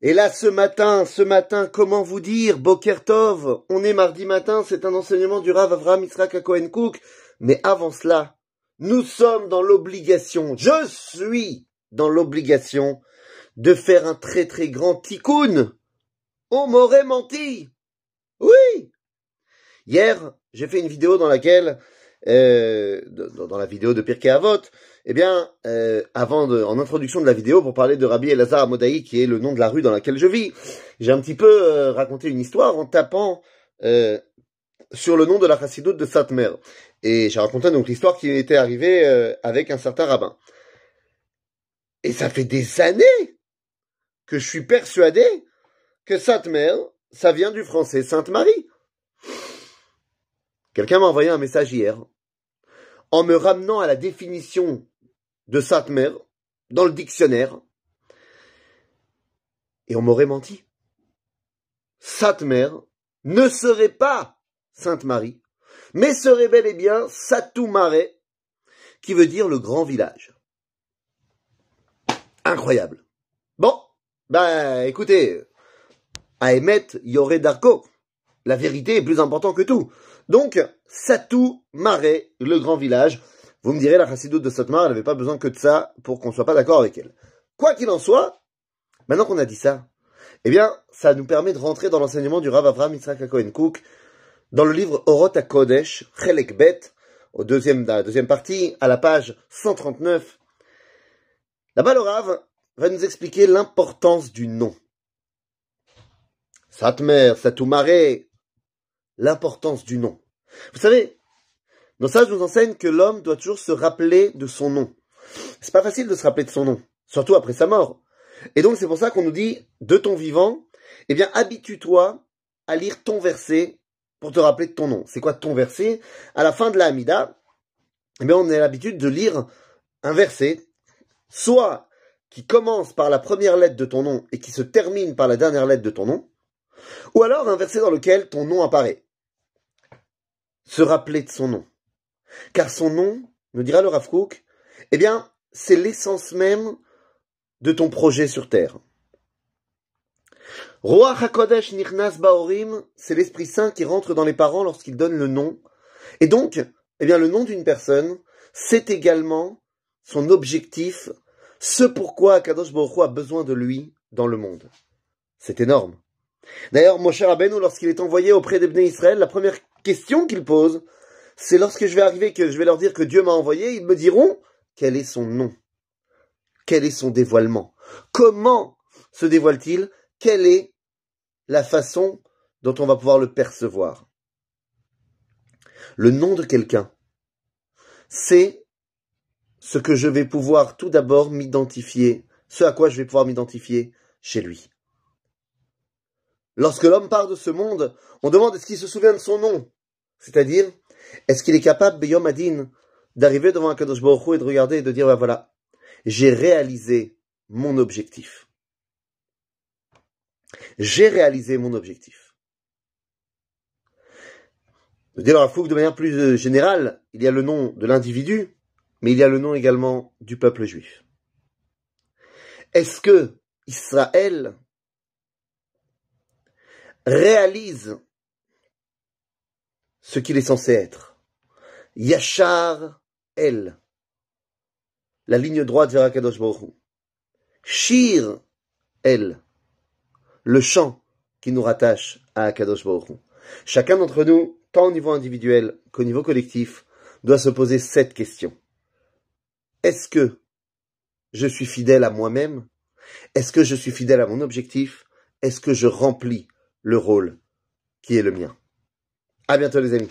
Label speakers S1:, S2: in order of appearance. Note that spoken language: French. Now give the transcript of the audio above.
S1: Et là, ce matin, ce matin, comment vous dire, Boker Tov, on est mardi matin, c'est un enseignement du Rav Avram Yitzhak Cohen Cook, mais avant cela, nous sommes dans l'obligation, je suis dans l'obligation de faire un très très grand tikkun. On m'aurait menti. Oui. Hier, j'ai fait une vidéo dans laquelle, euh, dans, la vidéo de Pirkei Avot, eh bien, euh, avant de, en introduction de la vidéo, pour parler de Rabbi Elazar Amodaï, qui est le nom de la rue dans laquelle je vis, j'ai un petit peu euh, raconté une histoire en tapant euh, sur le nom de la chassidoute de Satmer. Et j'ai raconté donc l'histoire qui était arrivée avec un certain rabbin. Et ça fait des années que je suis persuadé que Satmer, ça vient du français Sainte-Marie. Quelqu'un m'a envoyé un message hier en me ramenant à la définition de Satmer dans le dictionnaire. Et on m'aurait menti. Satmer ne serait pas Sainte Marie, mais serait bel et bien Satumare, qui veut dire le grand village. Incroyable. Bon, ben écoutez, à émettre, il y aurait Darko. La vérité est plus importante que tout. Donc, Satou Marais, le grand village, vous me direz, la chassidoute de Satmar, elle n'avait pas besoin que de ça pour qu'on soit pas d'accord avec elle. Quoi qu'il en soit, maintenant qu'on a dit ça, eh bien, ça nous permet de rentrer dans l'enseignement du Rav Avram Yitzhak Cohen Cook, dans le livre Orot HaKodesh, Chelek Bet, au deuxième, partie, à la page 139. Là-bas, le Rav va nous expliquer l'importance du nom. Satmer, Satumare, l'importance du nom. Vous savez, nos sages nous enseignent que l'homme doit toujours se rappeler de son nom. C'est pas facile de se rappeler de son nom, surtout après sa mort. Et donc c'est pour ça qu'on nous dit, de ton vivant, eh bien habitue-toi à lire ton verset pour te rappeler de ton nom. C'est quoi ton verset? À la fin de la Hamida, eh bien on a l'habitude de lire un verset, soit qui commence par la première lettre de ton nom et qui se termine par la dernière lettre de ton nom, ou alors un verset dans lequel ton nom apparaît. Se rappeler de son nom. Car son nom, nous dira le Rav eh bien, c'est l'essence même de ton projet sur terre. Roi HaKodesh Nirnas Baorim, c'est l'Esprit Saint qui rentre dans les parents lorsqu'il donne le nom. Et donc, eh bien, le nom d'une personne, c'est également son objectif, ce pourquoi Kadosh Baruch a besoin de lui dans le monde. C'est énorme. D'ailleurs, Moshe Rabbeinu, lorsqu'il est envoyé auprès des Israël, la première question qu'il pose, c'est lorsque je vais arriver que je vais leur dire que Dieu m'a envoyé, ils me diront quel est son nom, quel est son dévoilement, comment se dévoile-t-il, quelle est la façon dont on va pouvoir le percevoir? Le nom de quelqu'un, c'est ce que je vais pouvoir tout d'abord m'identifier, ce à quoi je vais pouvoir m'identifier chez lui. Lorsque l'homme part de ce monde, on demande est-ce qu'il se souvient de son nom, c'est-à-dire est-ce qu'il est capable, Beyom Adin, d'arriver devant un Kadosh Baruch et de regarder et de dire, voilà, j'ai réalisé mon objectif. J'ai réalisé mon objectif. De dire la fougue de manière plus euh, générale, il y a le nom de l'individu, mais il y a le nom également du peuple juif. Est-ce que Israël réalise ce qu'il est censé être. Yachar El, la ligne droite vers Akadosh Baruch Shir El, le chant qui nous rattache à Akadosh Baruch Chacun d'entre nous, tant au niveau individuel qu'au niveau collectif, doit se poser cette question. Est-ce que je suis fidèle à moi-même? Est-ce que je suis fidèle à mon objectif? Est-ce que je remplis le rôle qui est le mien à bientôt les amis.